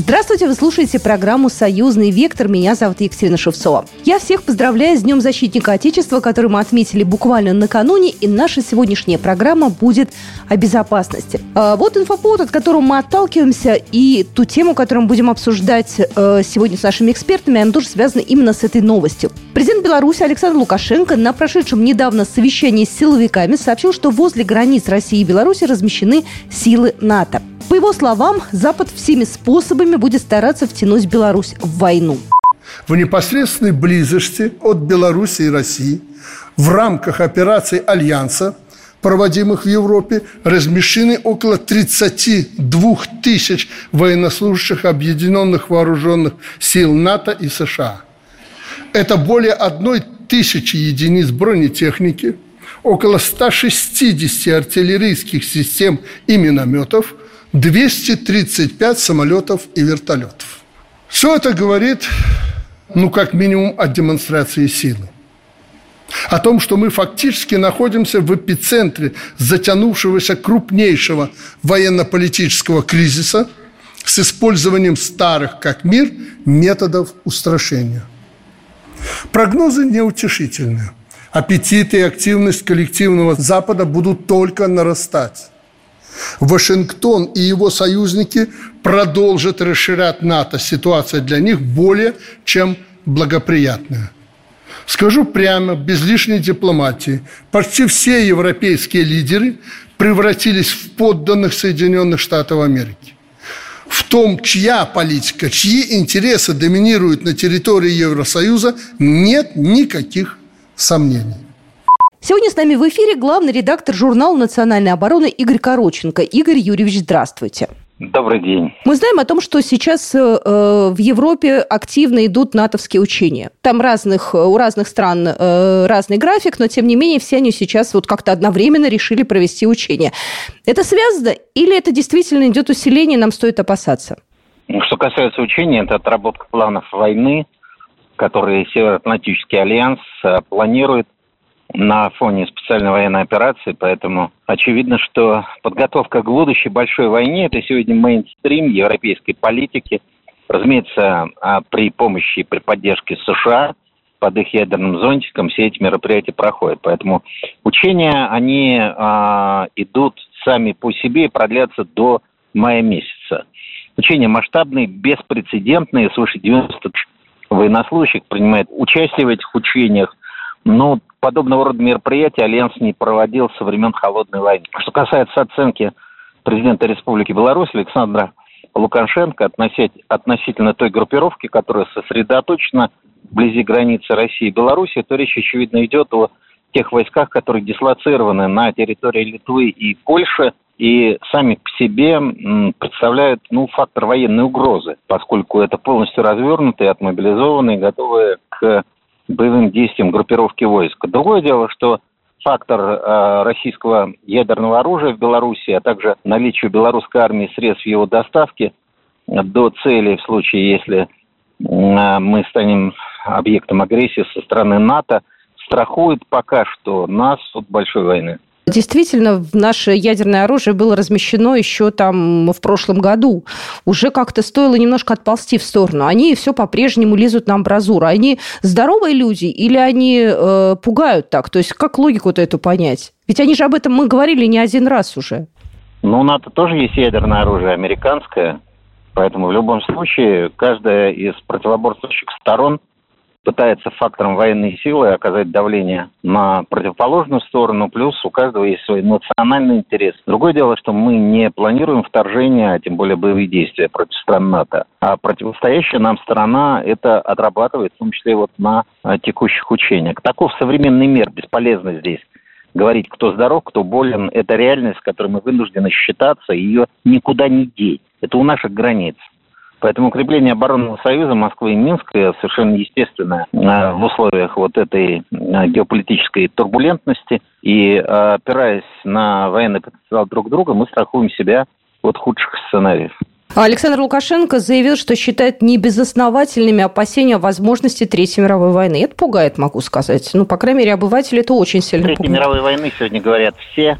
Здравствуйте, вы слушаете программу «Союзный вектор». Меня зовут Екатерина Шевцова. Я всех поздравляю с Днем защитника Отечества, который мы отметили буквально накануне, и наша сегодняшняя программа будет о безопасности. А вот инфоповод, от которого мы отталкиваемся, и ту тему, которую мы будем обсуждать э, сегодня с нашими экспертами, она тоже связана именно с этой новостью. Президент Беларуси Александр Лукашенко на прошедшем недавно совещании с силовиками сообщил, что возле границ России и Беларуси размещены силы НАТО. По его словам, Запад всеми способами будет стараться втянуть Беларусь в войну. В непосредственной близости от Беларуси и России в рамках операций Альянса, проводимых в Европе, размещены около 32 тысяч военнослужащих объединенных вооруженных сил НАТО и США. Это более одной тысячи единиц бронетехники, около 160 артиллерийских систем и минометов – 235 самолетов и вертолетов. Все это говорит, ну, как минимум, о демонстрации силы. О том, что мы фактически находимся в эпицентре затянувшегося крупнейшего военно-политического кризиса с использованием старых, как мир, методов устрашения. Прогнозы неутешительные. Аппетиты и активность коллективного Запада будут только нарастать. Вашингтон и его союзники продолжат расширять НАТО. Ситуация для них более чем благоприятная. Скажу прямо, без лишней дипломатии, почти все европейские лидеры превратились в подданных Соединенных Штатов Америки. В том, чья политика, чьи интересы доминируют на территории Евросоюза, нет никаких сомнений. Сегодня с нами в эфире главный редактор журнала национальной обороны Игорь Короченко. Игорь Юрьевич, здравствуйте. Добрый день. Мы знаем о том, что сейчас э, в Европе активно идут натовские учения. Там разных, у разных стран э, разный график, но тем не менее все они сейчас вот как-то одновременно решили провести учения. Это связано или это действительно идет усиление, нам стоит опасаться? Ну, что касается учения, это отработка планов войны, которые Североатлантический альянс э, планирует на фоне специальной военной операции, поэтому очевидно, что подготовка к будущей большой войне – это сегодня мейнстрим европейской политики. Разумеется, а при помощи при поддержке США под их ядерным зонтиком все эти мероприятия проходят. Поэтому учения, они э, идут сами по себе и продлятся до мая месяца. Учения масштабные, беспрецедентные, свыше 90 военнослужащих принимает участие в этих учениях. Ну, подобного рода мероприятия Альянс не проводил со времен Холодной войны. Что касается оценки президента Республики Беларусь Александра Лукашенко относительно той группировки, которая сосредоточена вблизи границы России и Беларуси, то речь, очевидно, идет о тех войсках, которые дислоцированы на территории Литвы и Польши, и сами по себе представляют ну, фактор военной угрозы, поскольку это полностью развернутые, отмобилизованные, готовые к боевым действиям группировки войск. Другое дело, что фактор э, российского ядерного оружия в Беларуси, а также наличие белорусской армии средств его доставки до цели в случае, если э, мы станем объектом агрессии со стороны НАТО, страхует пока что нас от большой войны. Действительно, наше ядерное оружие было размещено еще там в прошлом году. Уже как-то стоило немножко отползти в сторону. Они все по-прежнему лезут на амбразуру. Они здоровые люди или они э, пугают так? То есть как логику-то эту понять? Ведь они же об этом мы говорили не один раз уже. Ну, у НАТО тоже есть ядерное оружие американское. Поэтому в любом случае каждая из противоборствующих сторон пытается фактором военной силы оказать давление на противоположную сторону, плюс у каждого есть свой национальный интерес. Другое дело, что мы не планируем вторжение, а тем более боевые действия против стран НАТО. А противостоящая нам сторона это отрабатывает, в том числе вот на а, текущих учениях. Таков современный мир, бесполезно здесь говорить, кто здоров, кто болен. Это реальность, с которой мы вынуждены считаться, ее никуда не деть. Это у наших границ. Поэтому укрепление оборонного союза Москвы и Минска совершенно естественно э, в условиях вот этой э, геополитической турбулентности. И э, опираясь на военный потенциал друг друга, мы страхуем себя от худших сценариев. Александр Лукашенко заявил, что считает небезосновательными опасения о возможности Третьей мировой войны. Это пугает, могу сказать. Ну, по крайней мере, обыватели это очень сильно Третьей пугает. мировой войны сегодня говорят все,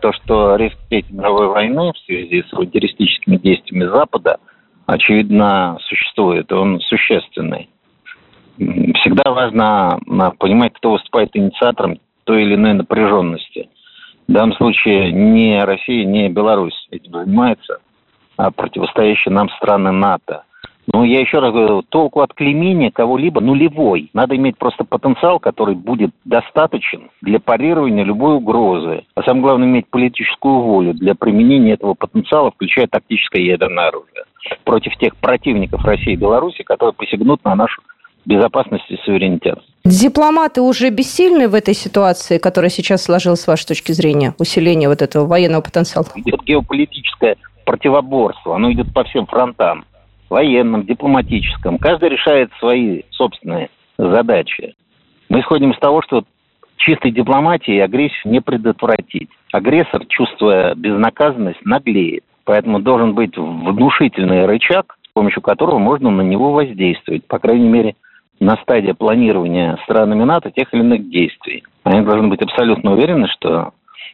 то, что риск Третьей мировой войны в связи с террористическими действиями Запада, очевидно, существует, он существенный. Всегда важно понимать, кто выступает инициатором той или иной напряженности. В данном случае не Россия, не Беларусь этим занимается, а противостоящие нам страны НАТО – ну, я еще раз говорю, толку от клеймения кого-либо нулевой. Надо иметь просто потенциал, который будет достаточен для парирования любой угрозы. А самое главное, иметь политическую волю для применения этого потенциала, включая тактическое ядерное оружие, против тех противников России и Беларуси, которые посягнут на нашу безопасность и суверенитет. Дипломаты уже бессильны в этой ситуации, которая сейчас сложилась с вашей точки зрения, усиление вот этого военного потенциала? Идет геополитическое противоборство, оно идет по всем фронтам военном, дипломатическом. Каждый решает свои собственные задачи. Мы исходим из того, что чистой дипломатией агрессию не предотвратить. Агрессор, чувствуя безнаказанность, наглеет. Поэтому должен быть внушительный рычаг, с помощью которого можно на него воздействовать. По крайней мере, на стадии планирования странами НАТО тех или иных действий. Они должны быть абсолютно уверены, что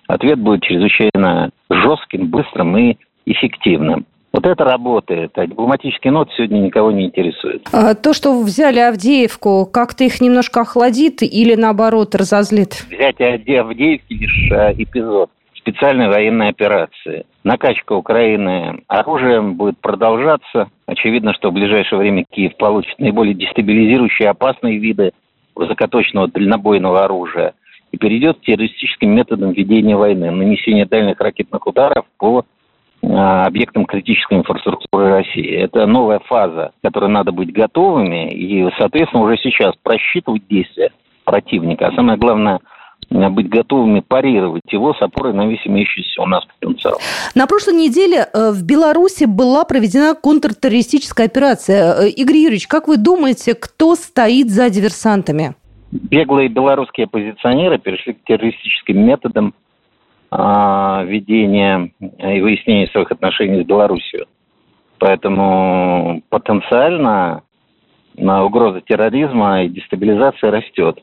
ответ будет чрезвычайно жестким, быстрым и эффективным. Вот это работает, а дипломатический нот сегодня никого не интересует. А то, что взяли Авдеевку, как-то их немножко охладит или наоборот разозлит? Взятие Авдеевки лишь а, эпизод специальной военной операции. Накачка Украины оружием будет продолжаться. Очевидно, что в ближайшее время Киев получит наиболее дестабилизирующие опасные виды высокоточного дальнобойного оружия и перейдет к террористическим методам ведения войны, нанесения дальних ракетных ударов по объектом критической инфраструктуры России. Это новая фаза, к которой надо быть готовыми и, соответственно, уже сейчас просчитывать действия противника. А самое главное э, быть готовыми парировать его с опорой на весь имеющийся у нас потенциал. На прошлой неделе э, в Беларуси была проведена контртеррористическая операция. Игорь Юрьевич, как вы думаете, кто стоит за диверсантами? Беглые белорусские оппозиционеры перешли к террористическим методам а, ведения и выяснения своих отношений с Белоруссией. Поэтому потенциально на угроза терроризма и дестабилизации растет.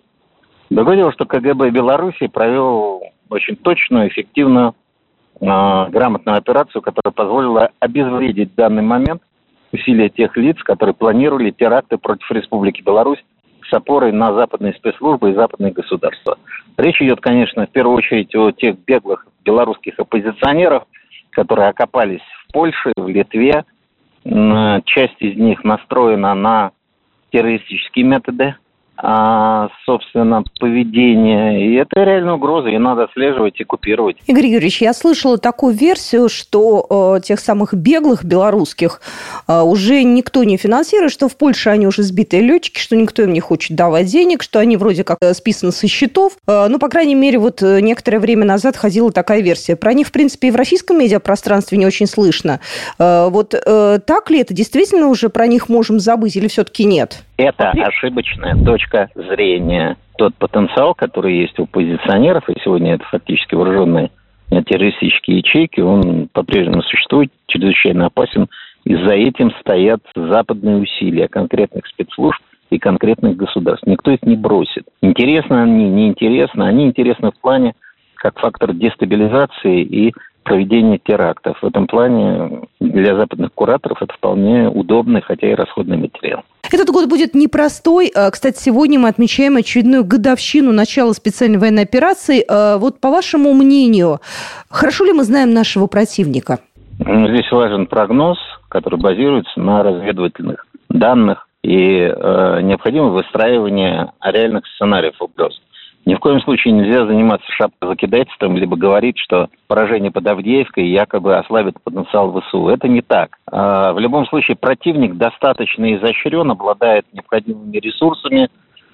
Другое дело, что КГБ Беларуси провел очень точную, эффективную, э, грамотную операцию, которая позволила обезвредить в данный момент усилия тех лиц, которые планировали теракты против Республики Беларусь с опорой на западные спецслужбы и западные государства. Речь идет, конечно, в первую очередь о тех беглых белорусских оппозиционеров, которые окопались в Польше, в Литве. Часть из них настроена на террористические методы а, собственно, поведение. И это реальная угроза, и надо отслеживать и купировать. Игорь Юрьевич, я слышала такую версию, что э, тех самых беглых белорусских э, уже никто не финансирует, что в Польше они уже сбитые летчики, что никто им не хочет давать денег, что они вроде как э, списаны со счетов. Э, ну, по крайней мере, вот э, некоторое время назад ходила такая версия. Про них, в принципе, и в российском медиапространстве не очень слышно. Э, вот э, так ли это? Действительно уже про них можем забыть или все-таки нет? Это ошибочная точка зрения. Тот потенциал, который есть у позиционеров, и сегодня это фактически вооруженные террористические ячейки, он по-прежнему существует, чрезвычайно опасен, и за этим стоят западные усилия конкретных спецслужб и конкретных государств. Никто их не бросит. Интересно они, неинтересно. Они интересны в плане как фактор дестабилизации и проведения терактов. В этом плане для западных кураторов это вполне удобный, хотя и расходный материал. Этот год будет непростой. А, кстати, сегодня мы отмечаем очередную годовщину начала специальной военной операции. А, вот по вашему мнению, хорошо ли мы знаем нашего противника? Здесь важен прогноз, который базируется на разведывательных данных и э, необходимо выстраивание реальных сценариев угроз. Ни в коем случае нельзя заниматься шапкозакидательством, либо говорить, что поражение под Авдеевкой якобы ослабит потенциал ВСУ. Это не так. А, в любом случае противник достаточно изощрен, обладает необходимыми ресурсами,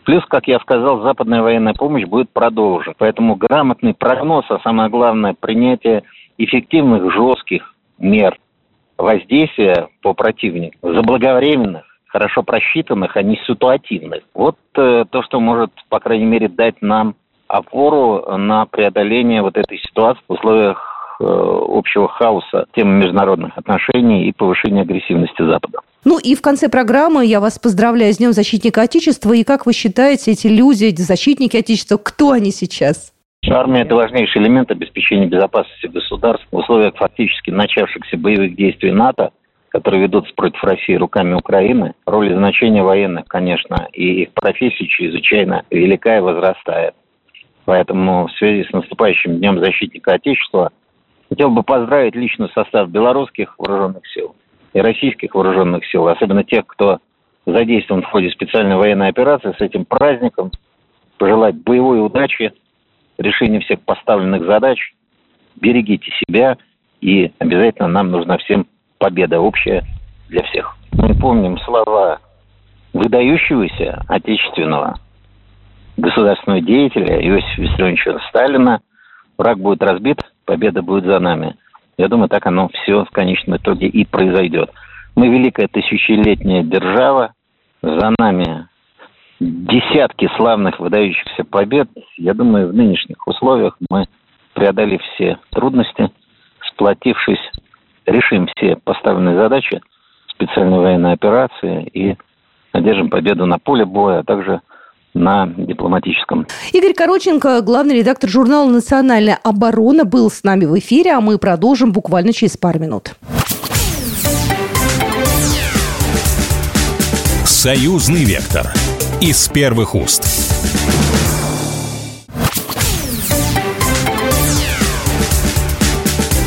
Плюс, как я сказал, западная военная помощь будет продолжена. Поэтому грамотный прогноз, а самое главное, принятие эффективных, жестких мер воздействия по противнику, заблаговременных, хорошо просчитанных, а не ситуативных. Вот э, то, что может, по крайней мере, дать нам опору на преодоление вот этой ситуации в условиях э, общего хаоса темы международных отношений и повышения агрессивности Запада. Ну и в конце программы я вас поздравляю с Днем Защитника Отечества. И как вы считаете, эти люди, защитники Отечества, кто они сейчас? Армия – это важнейший элемент обеспечения безопасности государств в условиях фактически начавшихся боевых действий НАТО, которые ведутся против России руками Украины. Роль и значение военных, конечно, и их профессия чрезвычайно велика и возрастает. Поэтому в связи с наступающим Днем Защитника Отечества хотел бы поздравить личный состав белорусских вооруженных сил и российских вооруженных сил, особенно тех, кто задействован в ходе специальной военной операции с этим праздником, пожелать боевой удачи, решения всех поставленных задач, берегите себя, и обязательно нам нужна всем победа общая для всех. Мы помним слова выдающегося отечественного государственного деятеля Иосифа Виссарионовича Сталина «Враг будет разбит, победа будет за нами». Я думаю, так оно все в конечном итоге и произойдет. Мы великая тысячелетняя держава, за нами десятки славных выдающихся побед. Я думаю, в нынешних условиях мы, преодолев все трудности, сплотившись, решим все поставленные задачи специальной военной операции и одержим победу на поле боя, а также на дипломатическом. Игорь Короченко, главный редактор журнала «Национальная оборона», был с нами в эфире, а мы продолжим буквально через пару минут. Союзный вектор из первых уст.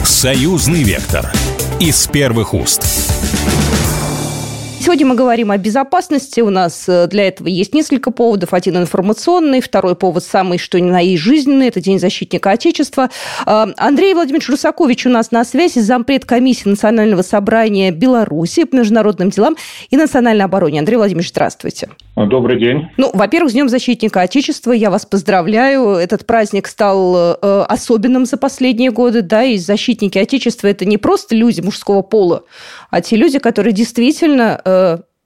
Союзный вектор из первых уст. Сегодня мы говорим о безопасности. У нас э, для этого есть несколько поводов. Один информационный, второй повод самый, что ни на есть жизненный. Это День защитника Отечества. Э, Андрей Владимирович Русакович у нас на связи, зампред комиссии Национального собрания Беларуси по международным делам и национальной обороне. Андрей Владимирович, здравствуйте. Добрый день. Ну, во-первых, с Днем защитника Отечества. Я вас поздравляю. Этот праздник стал э, особенным за последние годы. Да, и защитники Отечества – это не просто люди мужского пола, а те люди, которые действительно э,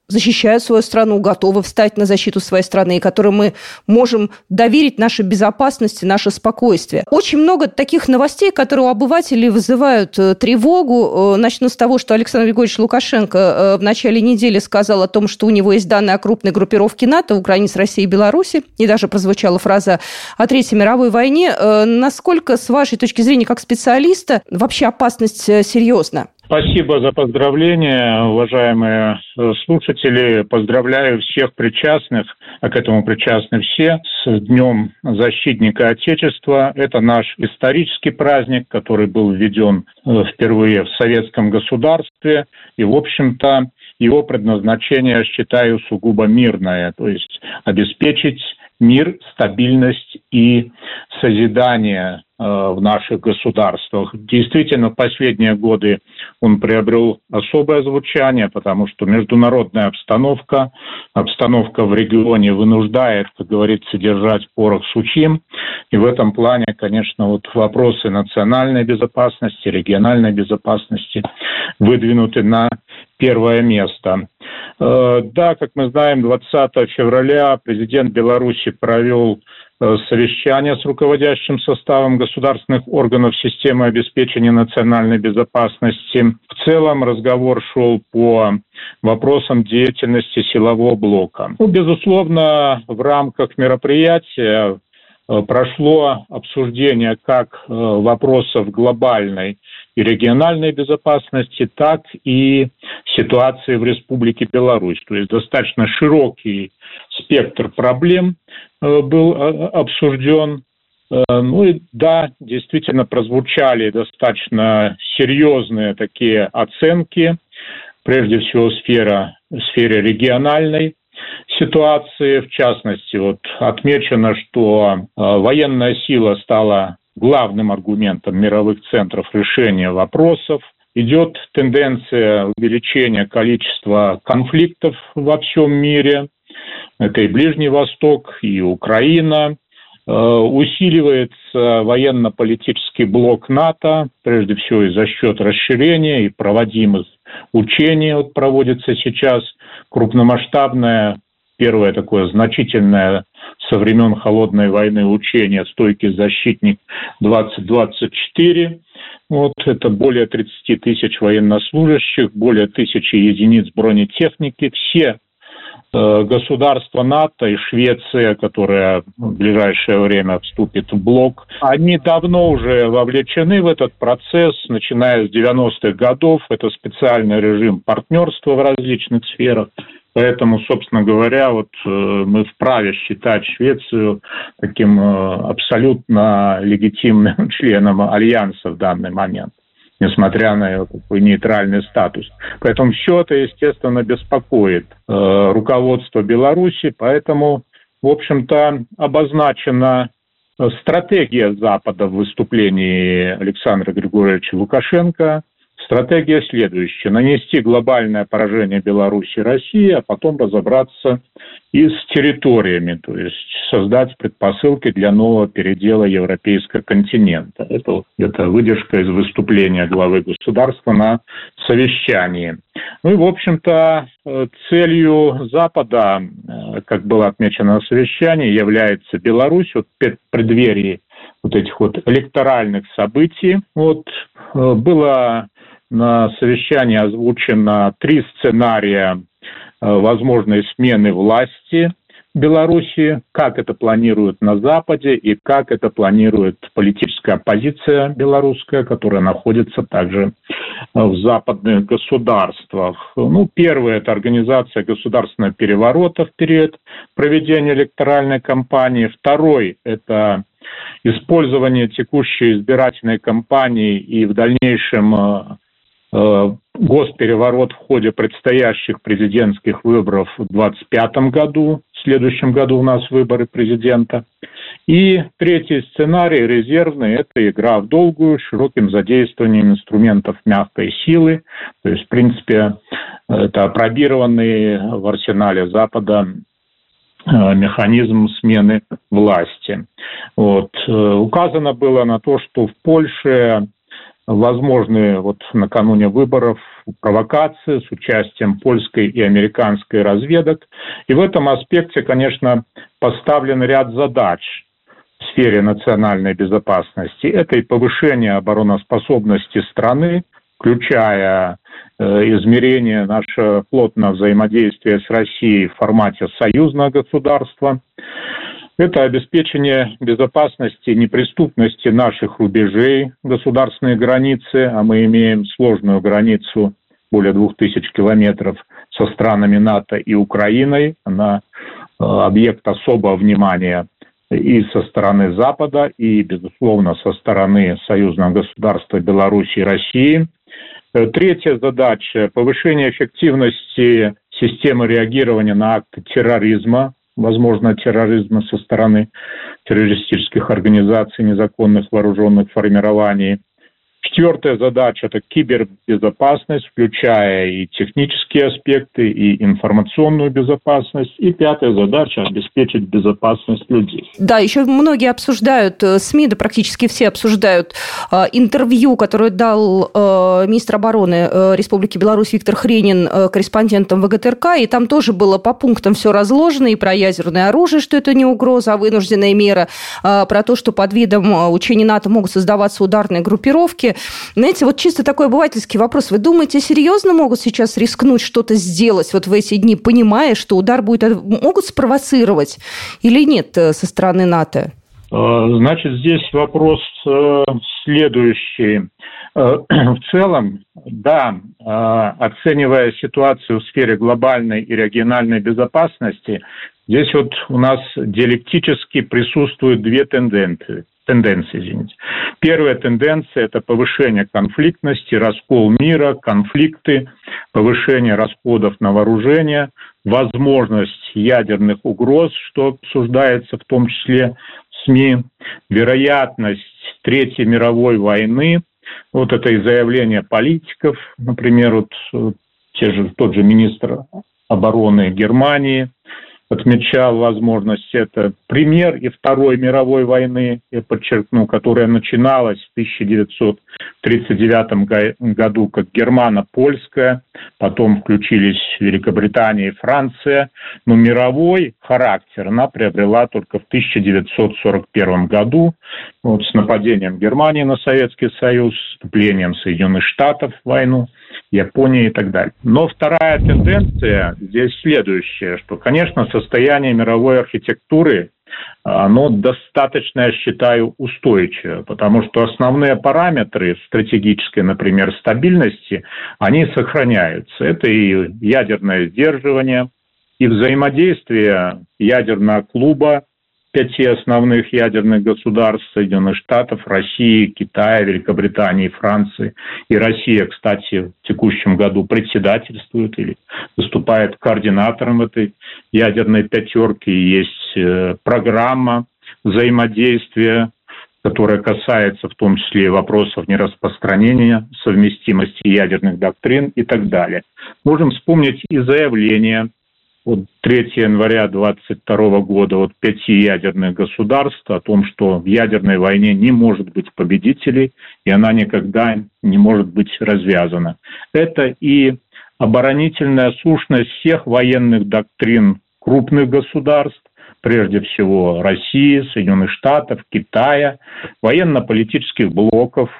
защищают свою страну, готовы встать на защиту своей страны, и которым мы можем доверить нашу безопасность и наше спокойствие. Очень много таких новостей, которые у обывателей вызывают э, тревогу. Э, начну с того, что Александр Григорьевич Лукашенко э, в начале недели сказал о том, что у него есть данные о крупной группировке НАТО у границ России и Беларуси, и даже прозвучала фраза о Третьей мировой войне. Насколько, с вашей точки зрения, как специалиста, вообще опасность серьезна? Спасибо за поздравления, уважаемые э, слушатели. Поздравляю всех причастных, а к этому причастны все, с Днем Защитника Отечества. Это наш исторический праздник, который был введен э, впервые в советском государстве. И, в общем-то, его предназначение, считаю, сугубо мирное, то есть обеспечить мир, стабильность и созидание э, в наших государствах. Действительно, в последние годы он приобрел особое звучание, потому что международная обстановка, обстановка в регионе вынуждает, как говорится, держать порох сухим. И в этом плане, конечно, вот вопросы национальной безопасности, региональной безопасности выдвинуты на первое место. Э, да, как мы знаем, 20 февраля президент Беларуси провел э, совещание с руководящим составом государственных органов системы обеспечения национальной безопасности. В целом разговор шел по вопросам деятельности силового блока. Ну, безусловно, в рамках мероприятия э, прошло обсуждение как вопросов глобальной и региональной безопасности, так и ситуации в Республике Беларусь. То есть достаточно широкий спектр проблем э, был э, обсужден. Э, ну и да, действительно прозвучали достаточно серьезные такие оценки, прежде всего сфера, сфере региональной ситуации. В частности, вот отмечено, что военная сила стала главным аргументом мировых центров решения вопросов. Идет тенденция увеличения количества конфликтов во всем мире. Это и Ближний Восток, и Украина. Э, усиливается военно-политический блок НАТО, прежде всего и за счет расширения и проводимых учений. Вот проводится сейчас крупномасштабное первое такое значительное со времен Холодной войны учение «Стойкий защитник-2024». Вот это более 30 тысяч военнослужащих, более тысячи единиц бронетехники. Все э, государства НАТО и Швеция, которая в ближайшее время вступит в блок, они давно уже вовлечены в этот процесс, начиная с 90-х годов. Это специальный режим партнерства в различных сферах. Поэтому, собственно говоря, вот э, мы вправе считать Швецию таким э, абсолютно легитимным членом альянса в данный момент несмотря на ее такой нейтральный статус. Поэтому все это, естественно, беспокоит э, руководство Беларуси, поэтому, в общем-то, обозначена стратегия Запада в выступлении Александра Григорьевича Лукашенко – Стратегия следующая. Нанести глобальное поражение Беларуси и России, а потом разобраться и с территориями, то есть создать предпосылки для нового передела европейского континента. Это это выдержка из выступления главы государства на совещании. Ну и, в общем-то, целью Запада, э, как было отмечено на совещании, является Беларусь. Вот в преддверии вот этих вот электоральных событий. Вот э, было на совещании озвучено три сценария э, возможной смены власти Беларуси, как это планируют на Западе и как это планирует политическая оппозиция белорусская, которая находится также э, в западных государствах. Ну, первое – это организация государственного переворота в период проведения электоральной кампании. Второй – это использование текущей избирательной кампании и в дальнейшем Э, госпереворот в ходе предстоящих президентских выборов в 2025 году. В следующем году у нас выборы президента. И третий сценарий, резервный, это игра в долгую, широким задействованием инструментов мягкой силы. То есть, в принципе, это опробированный в арсенале Запада э, механизм смены власти. Вот. Э, указано было на то, что в Польше возможны вот накануне выборов провокации с участием польской и американской разведок. И в этом аспекте, конечно, поставлен ряд задач в сфере национальной безопасности. Это и повышение обороноспособности страны, включая э, измерение нашего плотного взаимодействия с Россией в формате союзного государства. Это обеспечение безопасности, неприступности наших рубежей, государственной границы, а мы имеем сложную границу более двух тысяч километров со странами НАТО и Украиной. Она э, объект особого внимания и со стороны Запада, и, безусловно, со стороны союзного государства Беларуси и России. Э, третья задача – повышение эффективности системы реагирования на акты терроризма возможно, терроризма со стороны террористических организаций, незаконных вооруженных формирований. Четвертая задача – это кибербезопасность, включая и технические аспекты, и информационную безопасность. И пятая задача – обеспечить безопасность людей. Да, еще многие обсуждают, э, СМИ, да практически все обсуждают э, интервью, которое дал э, министр обороны Республики Беларусь Виктор Хренин корреспондентам ВГТРК, и там тоже было по пунктам все разложено, и про ядерное оружие, что это не угроза, а вынужденная мера, про то, что под видом учений НАТО могут создаваться ударные группировки. Знаете, вот чисто такой обывательский вопрос. Вы думаете, серьезно могут сейчас рискнуть что-то сделать вот в эти дни, понимая, что удар будет... Могут спровоцировать или нет э, со стороны НАТО? Э, значит, здесь вопрос э, следующий. В целом, да, оценивая ситуацию в сфере глобальной и региональной безопасности, здесь вот у нас диалектически присутствуют две тенденции тенденции, извините. Первая тенденция – это повышение конфликтности, раскол мира, конфликты, повышение расходов на вооружение, возможность ядерных угроз, что обсуждается в том числе в СМИ, вероятность Третьей мировой войны, вот это и заявление политиков, например, вот те же, тот же министр обороны Германии отмечал возможность. Это пример и Второй мировой войны, я подчеркну, которая начиналась в 1939 году как германо-польская, потом включились Великобритания и Франция, но мировой характер она приобрела только в 1941 году вот, с нападением Германии на Советский Союз, вступлением Соединенных Штатов в войну – Японии и так далее. Но вторая тенденция здесь следующая, что, конечно, состояние мировой архитектуры оно достаточно, я считаю, устойчивое, потому что основные параметры стратегической, например, стабильности, они сохраняются. Это и ядерное сдерживание, и взаимодействие ядерного клуба пяти основных ядерных государств Соединенных Штатов, России, Китая, Великобритании, Франции. И Россия, кстати, в текущем году председательствует или выступает координатором этой ядерной пятерки. Есть э, программа взаимодействия которая касается в том числе вопросов нераспространения, совместимости ядерных доктрин и так далее. Можем вспомнить и заявление вот 3 января 2022 года от пяти ядерных государств о том, что в ядерной войне не может быть победителей, и она никогда не может быть развязана. Это и оборонительная сущность всех военных доктрин крупных государств, прежде всего России, Соединенных Штатов, Китая, военно-политических блоков,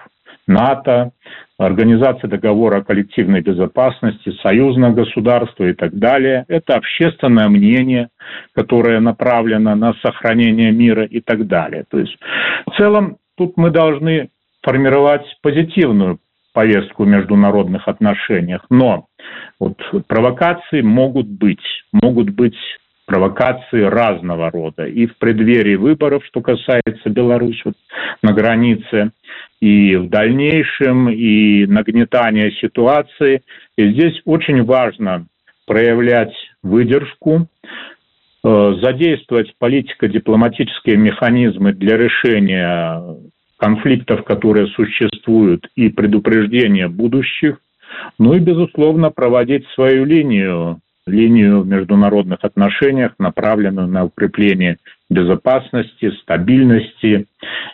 НАТО, Организация договора о коллективной безопасности, союзное государство и так далее. Это общественное мнение, которое направлено на сохранение мира и так далее. То есть в целом тут мы должны формировать позитивную повестку в международных отношениях. Но вот провокации могут быть, могут быть провокации разного рода. И в преддверии выборов, что касается Беларуси, вот на границе, и в дальнейшем, и нагнетание ситуации. И здесь очень важно проявлять выдержку, э, задействовать политико-дипломатические механизмы для решения конфликтов, которые существуют, и предупреждения будущих, ну и, безусловно, проводить свою линию, линию в международных отношениях, направленную на укрепление безопасности, стабильности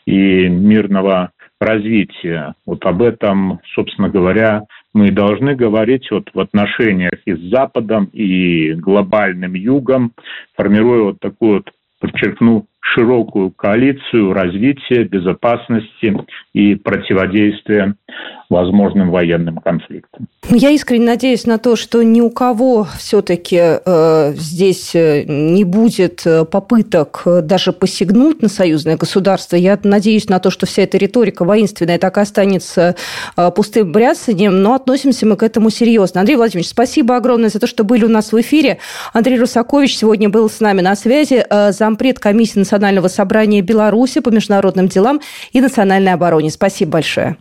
и мирного развития. Вот об этом, собственно говоря, мы должны говорить вот в отношениях и с Западом, и глобальным Югом, формируя вот такую вот, подчеркну, широкую коалицию развития, безопасности и противодействия возможным военным конфликтам. Я искренне надеюсь на то, что ни у кого все-таки э, здесь э, не будет э, попыток э, даже посягнуть на союзное государство. Я надеюсь на то, что вся эта риторика воинственная так и останется пустым бряцанием, но относимся мы к этому серьезно. Андрей Владимирович, спасибо огромное за то, что были у нас в эфире. Андрей Русакович сегодня был с нами на связи, зампред комиссии Национального собрания Беларуси по международным делам и национальной обороне. Спасибо большое.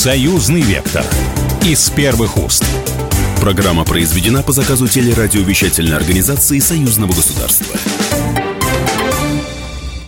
Союзный вектор из первых уст. Программа произведена по заказу телерадиовещательной организации Союзного государства.